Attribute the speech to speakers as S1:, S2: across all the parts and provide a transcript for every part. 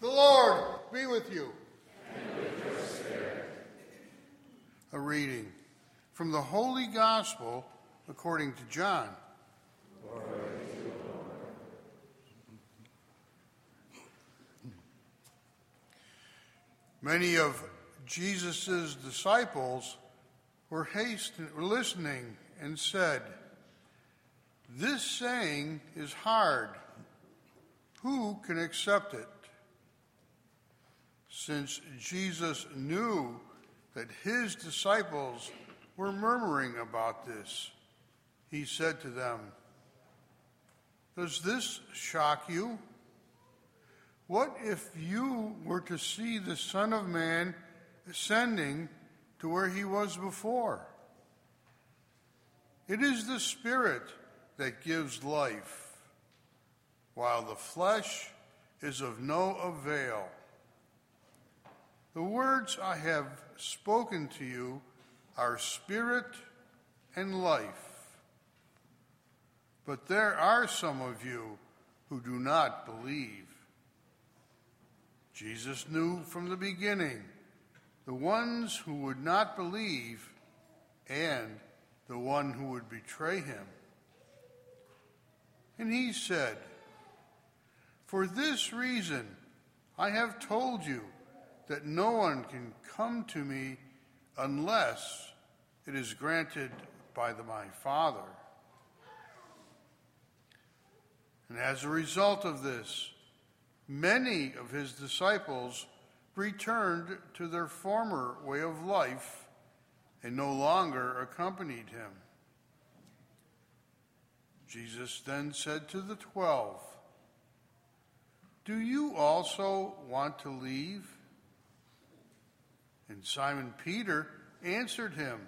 S1: The Lord be with you. A reading from the Holy Gospel according to John. Many of Jesus' disciples were hasten, listening and said, This saying is hard. Who can accept it? Since Jesus knew that his disciples were murmuring about this, he said to them, Does this shock you? What if you were to see the Son of Man ascending to where he was before? It is the Spirit that gives life, while the flesh is of no avail. The words I have spoken to you are spirit and life. But there are some of you who do not believe. Jesus knew from the beginning the ones who would not believe and the one who would betray him. And he said, For this reason I have told you that no one can come to me unless it is granted by the, my Father. And as a result of this, many of his disciples returned to their former way of life and no longer accompanied him. Jesus then said to the twelve, Do you also want to leave? And Simon Peter answered him,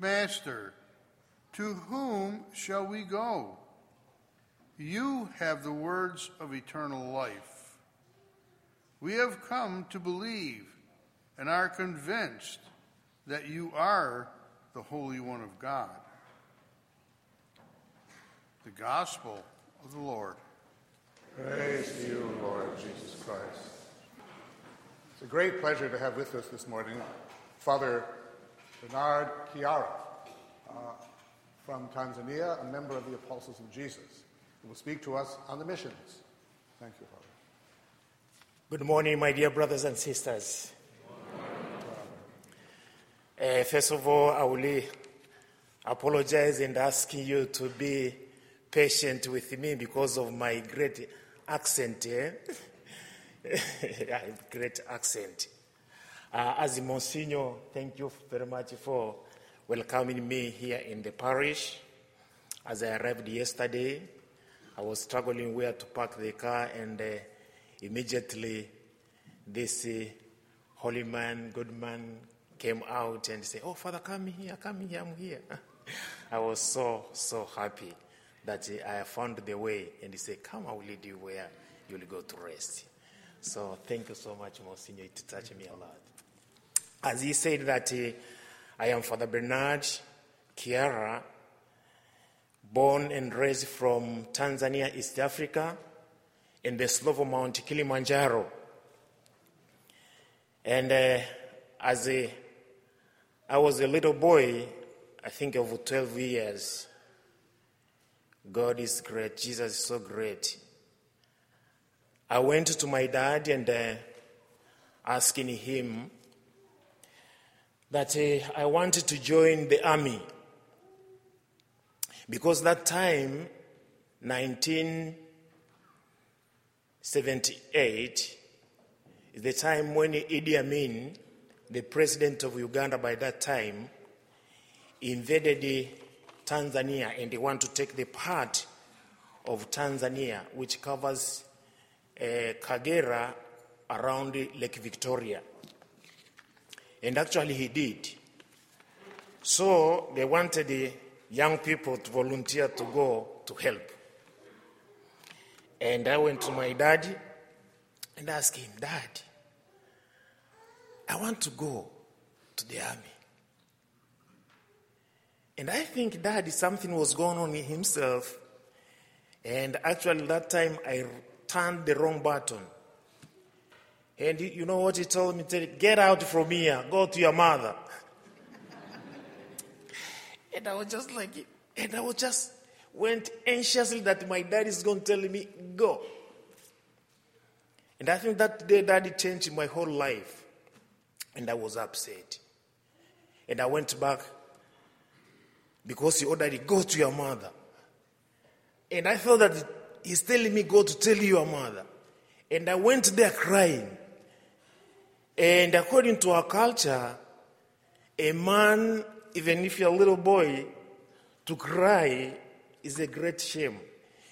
S1: Master, to whom shall we go? You have the words of eternal life. We have come to believe and are convinced that you are the Holy One of God. The Gospel of the Lord.
S2: Praise to you, Lord Jesus Christ. It's a great pleasure to have with us this morning Father Bernard Kiara uh, from Tanzania, a member of the Apostles of Jesus, who will speak to us on the missions. Thank you, Father.
S3: Good morning, my dear brothers and sisters. Uh, first of all, I will apologize and asking you to be patient with me because of my great accent. Eh? great accent. Uh, as Monsignor, thank you very much for welcoming me here in the parish. As I arrived yesterday, I was struggling where to park the car, and uh, immediately this uh, holy man, good man, came out and said, "Oh, Father, come here, come here, I'm here." I was so so happy that I found the way, and he said, "Come, I will lead you where you will go to rest." So thank you so much, Monsignor. It touched me a lot. As he said that uh, I am Father Bernard Kiara, born and raised from Tanzania, East Africa, in the slope Mount Kilimanjaro. And uh, as a, I was a little boy, I think of 12 years, God is great, Jesus is so great. I went to my dad and uh, asking him that uh, I wanted to join the army. Because that time, 1978, is the time when Idi Amin, the president of Uganda by that time, invaded Tanzania and they want to take the part of Tanzania which covers Eh, Kagera around Lake Victoria. And actually, he did. So they wanted the young people to volunteer to go to help. And I went to my daddy and asked him, Dad, I want to go to the army. And I think dad, something was going on in himself. And actually, that time I turned the wrong button. And you know what he told me? He said, Get out from here, go to your mother. and I was just like, and I was just went anxiously that my dad is going to tell me, Go. And I think that day, daddy changed my whole life. And I was upset. And I went back because he ordered Go to your mother. And I felt that he's telling me, Go to tell your mother. And I went there crying. And according to our culture, a man, even if you're a little boy, to cry is a great shame.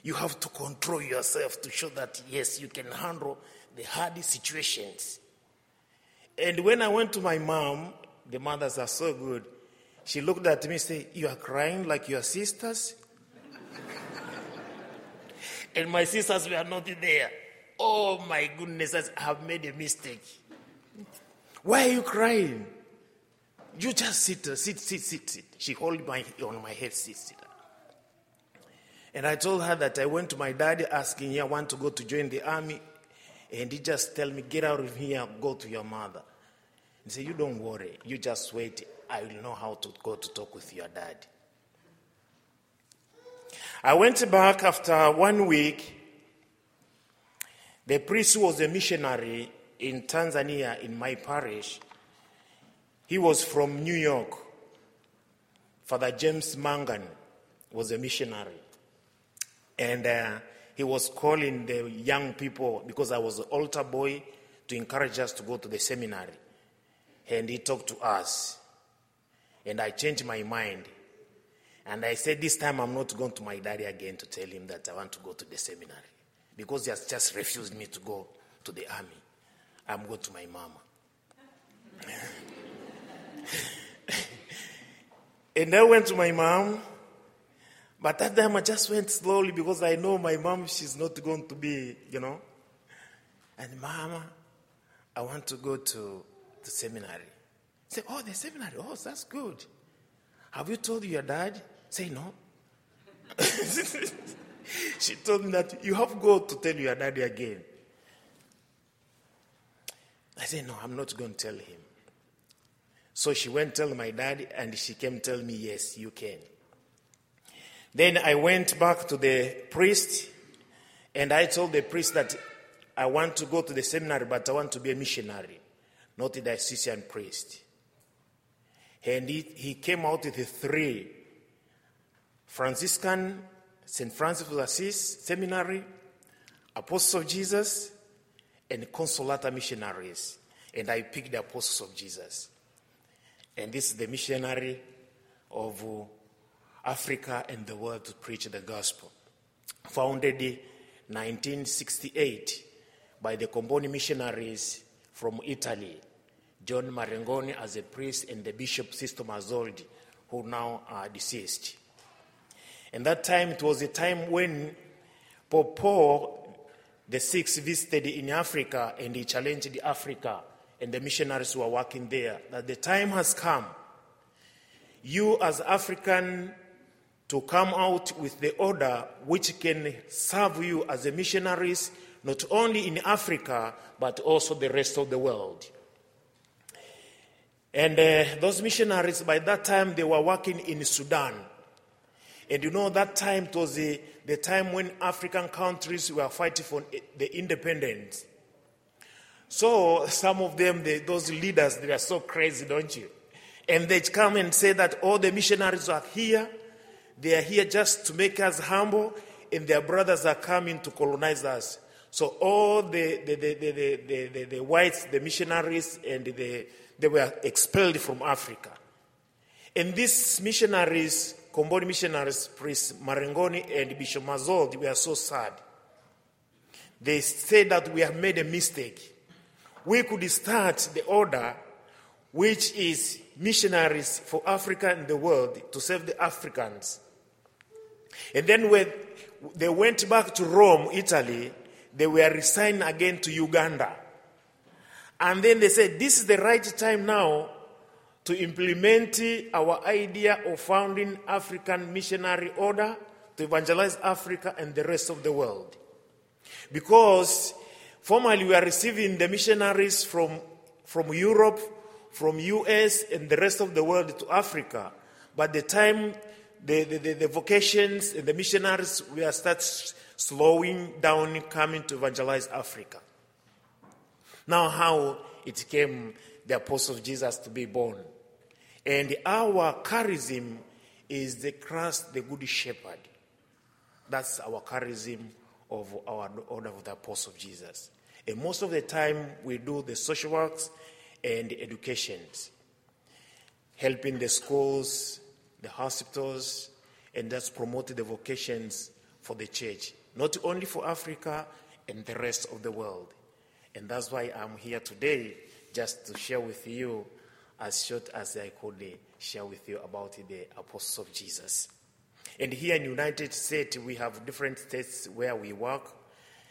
S3: You have to control yourself to show that, yes, you can handle the hard situations. And when I went to my mom, the mothers are so good. She looked at me and said, You are crying like your sisters? And my sisters were not there. Oh my goodness, I have made a mistake. Why are you crying? You just sit, uh, sit, sit, sit, sit. She hold my on my head, sit, sit. And I told her that I went to my daddy asking him, I want to go to join the army. And he just tell me, get out of here, go to your mother. He said, you don't worry, you just wait. I will know how to go to talk with your dad. I went back after one week. The priest was a missionary in Tanzania in my parish, he was from New York. Father James Mangan was a missionary. And uh, he was calling the young people, because I was an altar boy, to encourage us to go to the seminary. And he talked to us. And I changed my mind. And I said, This time I'm not going to my daddy again to tell him that I want to go to the seminary. Because he has just refused me to go to the army. I'm going to my mama. and I went to my mom. But that time I just went slowly because I know my mom, she's not going to be, you know. And mama, I want to go to the seminary. Say, oh, the seminary, oh, that's good. Have you told your dad? Say no. she told me that you have to go to tell your daddy again. I said, no, I'm not going to tell him. So she went tell my dad, and she came tell me, yes, you can. Then I went back to the priest, and I told the priest that I want to go to the seminary, but I want to be a missionary, not a diocesan priest. And he, he came out with three Franciscan, St. Francis of Assisi Seminary, Apostles of Jesus, and Consolata missionaries. And I picked the Apostles of Jesus. And this is the missionary of Africa and the world to preach the gospel. Founded in 1968 by the Comboni missionaries from Italy, John Marengoni as a priest and the Bishop Sisto Mazzoldi, who now are deceased. And that time, it was a time when Pope Paul the sixth visited in Africa and he challenged Africa and the missionaries who are working there that the time has come. You, as African, to come out with the order which can serve you as a missionaries, not only in Africa, but also the rest of the world. And uh, those missionaries, by that time, they were working in Sudan. And you know, that time it was the, the time when African countries were fighting for the independence. So some of them, they, those leaders, they are so crazy, don't you? And they come and say that all the missionaries are here. They are here just to make us humble, and their brothers are coming to colonize us. So all the, the, the, the, the, the, the, whites, the missionaries, and the, they were expelled from Africa. And these missionaries, Comboni missionaries, Priest Marengoni and Bishop Mazold, were so sad. They said that we have made a mistake. We could start the order, which is missionaries for Africa and the world to serve the Africans. And then when they went back to Rome, Italy, they were resigned again to Uganda. And then they said, This is the right time now to implement our idea of founding African missionary order to evangelize Africa and the rest of the world. Because Formerly, we are receiving the missionaries from, from Europe, from US, and the rest of the world to Africa. But the time the, the, the, the vocations and the missionaries, we are start slowing down coming to evangelize Africa. Now, how it came the apostle Jesus to be born. And our charism is the Christ, the Good Shepherd. That's our charism of our honor of the apostle Jesus. And most of the time, we do the social works and educations, helping the schools, the hospitals, and that's promoted the vocations for the church, not only for Africa and the rest of the world. And that's why I'm here today, just to share with you as short as I could uh, share with you about the apostles of Jesus. And here in United States, we have different states where we work,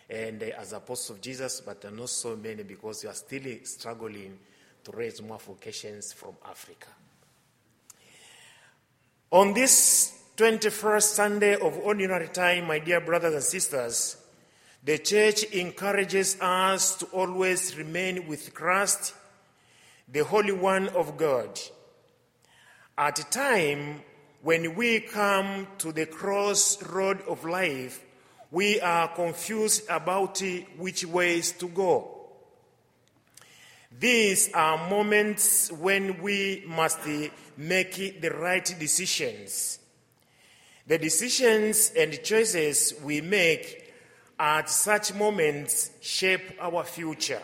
S3: and uh, as apostles of Jesus, but not so many because we are still uh, struggling to raise more vocations from Africa. On this 21st Sunday of ordinary time, my dear brothers and sisters, the church encourages us to always remain with Christ, the Holy One of God. At a time when we come to the crossroad of life, we are confused about which ways to go. These are moments when we must make the right decisions. The decisions and choices we make at such moments shape our future.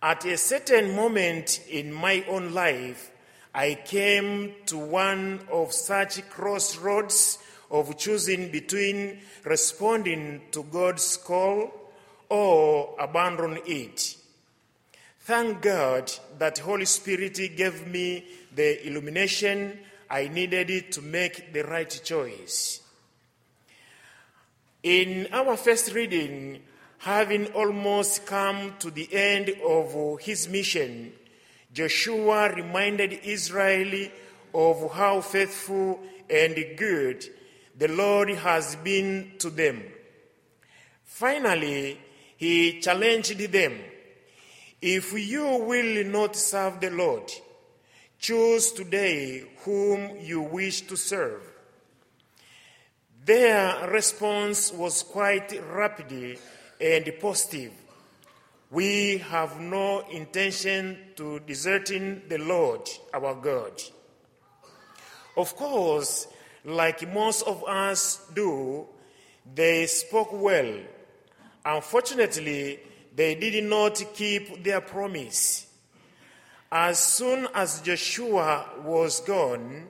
S3: At a certain moment in my own life, I came to one of such crossroads of choosing between responding to God's call or abandon it. Thank God that Holy Spirit gave me the illumination I needed to make the right choice. In our first reading, having almost come to the end of his mission, Joshua reminded Israel of how faithful and good the Lord has been to them. Finally, he challenged them if you will not serve the Lord, choose today whom you wish to serve. Their response was quite rapid and positive. We have no intention to deserting the Lord our God. Of course, like most of us do, they spoke well. Unfortunately, they did not keep their promise. As soon as Joshua was gone,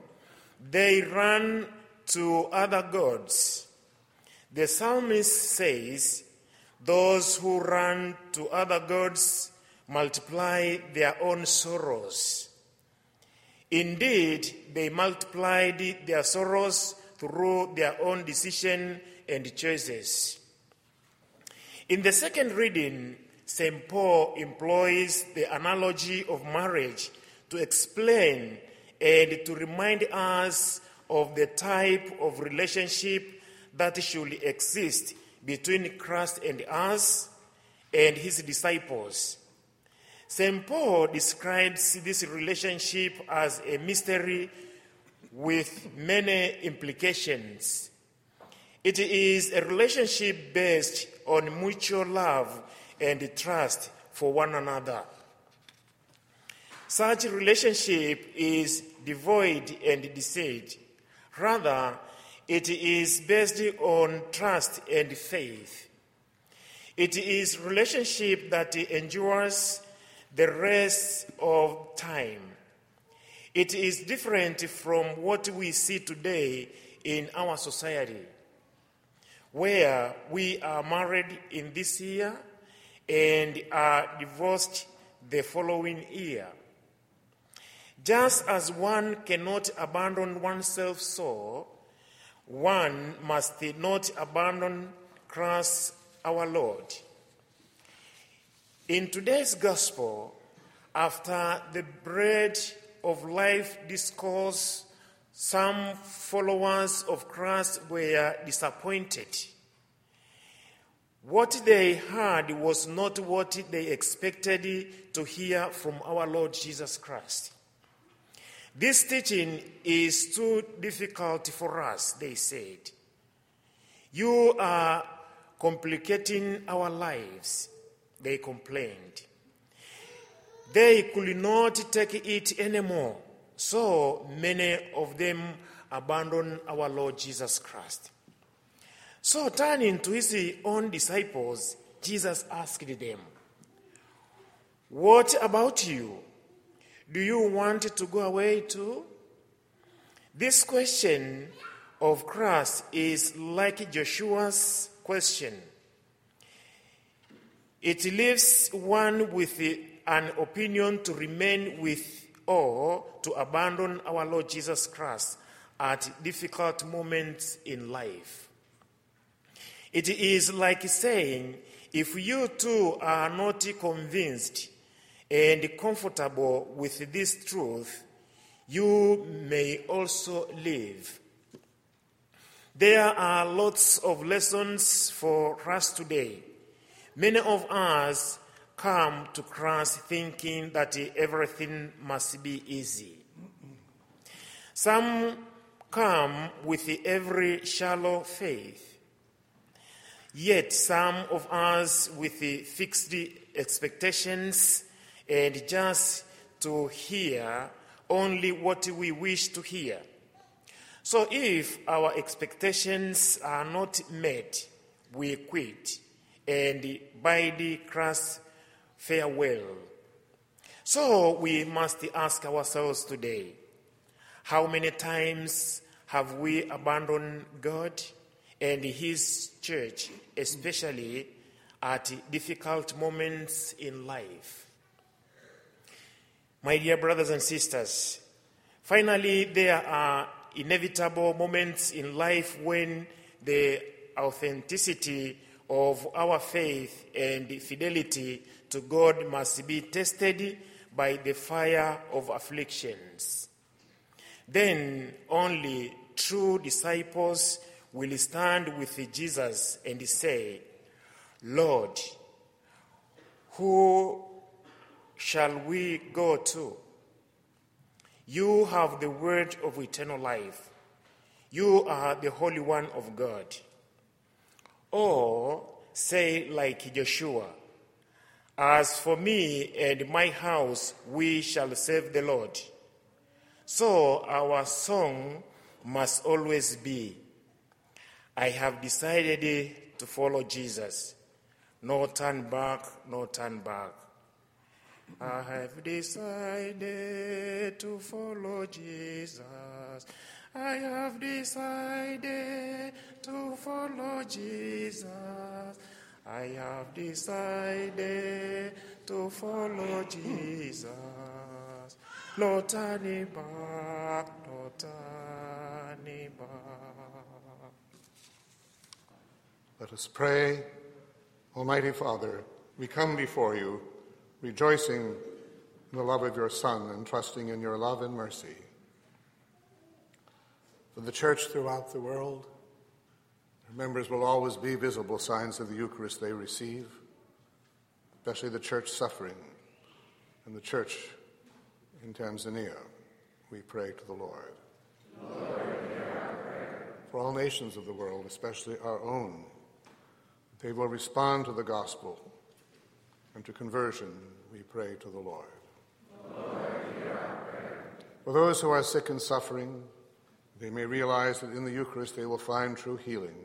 S3: they ran to other gods. The psalmist says, Those who run to other gods multiply their own sorrows. Indeed, they multiplied their sorrows through their own decision and choices. In the second reading, St. Paul employs the analogy of marriage to explain and to remind us of the type of relationship that should exist between Christ and us and his disciples. St. Paul describes this relationship as a mystery with many implications. It is a relationship based on mutual love and trust for one another. Such relationship is devoid and deceit. Rather, it is based on trust and faith. It is relationship that endures the rest of time. It is different from what we see today in our society where we are married in this year and are divorced the following year. Just as one cannot abandon oneself so, one must not abandon Christ our Lord. In today's gospel, after the bread of life discourse some followers of Christ were disappointed. What they heard was not what they expected to hear from our Lord Jesus Christ. This teaching is too difficult for us, they said. You are complicating our lives, they complained. They could not take it anymore, so many of them abandoned our Lord Jesus Christ. So, turning to his own disciples, Jesus asked them, What about you? Do you want to go away too? This question of Christ is like Joshua's question. It leaves one with an opinion to remain with or to abandon our Lord Jesus Christ at difficult moments in life. It is like saying, if you too are not convinced and comfortable with this truth, you may also live. There are lots of lessons for us today. Many of us come to Christ thinking that everything must be easy. Some come with every shallow faith. Yet some of us with fixed expectations and just to hear only what we wish to hear. So if our expectations are not met, we quit and bid Christ farewell. So we must ask ourselves today how many times have we abandoned God and His church, especially at difficult moments in life? My dear brothers and sisters, finally, there are inevitable moments in life when the authenticity of our faith and fidelity to God must be tested by the fire of afflictions. Then only true disciples will stand with Jesus and say, Lord, who shall we go to? You have the word of eternal life. You are the Holy One of God. Or say, like Joshua, As for me and my house, we shall serve the Lord. So our song must always be I have decided to follow Jesus. No turn back, no turn back. I have decided to follow Jesus. I have decided to follow Jesus. I have decided to follow Jesus. No turning back, no turning back.
S2: Let us pray. Almighty Father, we come before you rejoicing in the love of your Son and trusting in your love and mercy. For the church throughout the world, her members will always be visible signs of the Eucharist they receive, especially the church suffering and the church in Tanzania. We pray to the Lord. Lord For all nations of the world, especially our own, they will respond to the gospel and to conversion, we pray to the Lord. Lord For those who are sick and suffering, they may realize that in the Eucharist they will find true healing.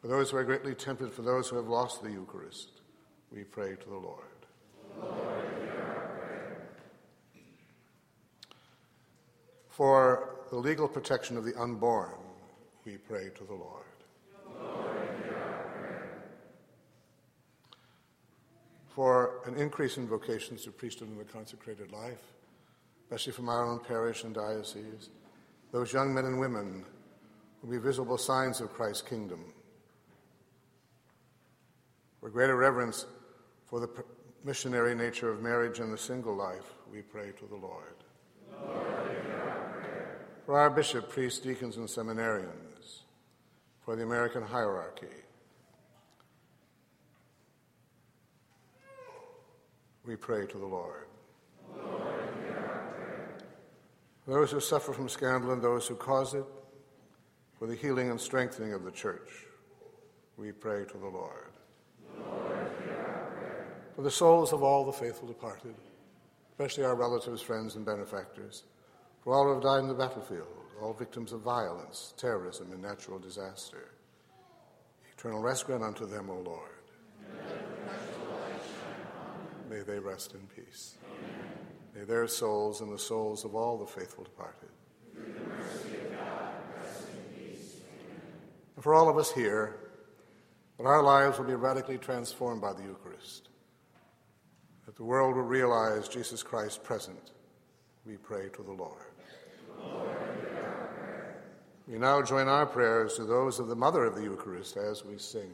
S2: For those who are greatly tempted, for those who have lost the Eucharist, we pray to the Lord. Lord For the legal protection of the unborn, we pray to the Lord. For an increase in vocations to priesthood and the consecrated life, especially from our own parish and diocese, those young men and women will be visible signs of Christ's kingdom. For greater reverence for the missionary nature of marriage and the single life, we pray to the Lord. Lord for our bishop, priests, deacons, and seminarians, for the American hierarchy, We pray to the Lord. those who suffer from scandal and those who cause it, for the healing and strengthening of the church, we pray to the Lord. Lord for the souls of all the faithful departed, especially our relatives, friends, and benefactors, for all who have died in the battlefield, all victims of violence, terrorism, and natural disaster. Eternal rest grant unto them, O Lord. May they rest in peace. Amen. May their souls and the souls of all the faithful departed. And for all of us here, that our lives will be radically transformed by the Eucharist, that the world will realize Jesus Christ present, we pray to the Lord. Lord we now join our prayers to those of the Mother of the Eucharist as we sing.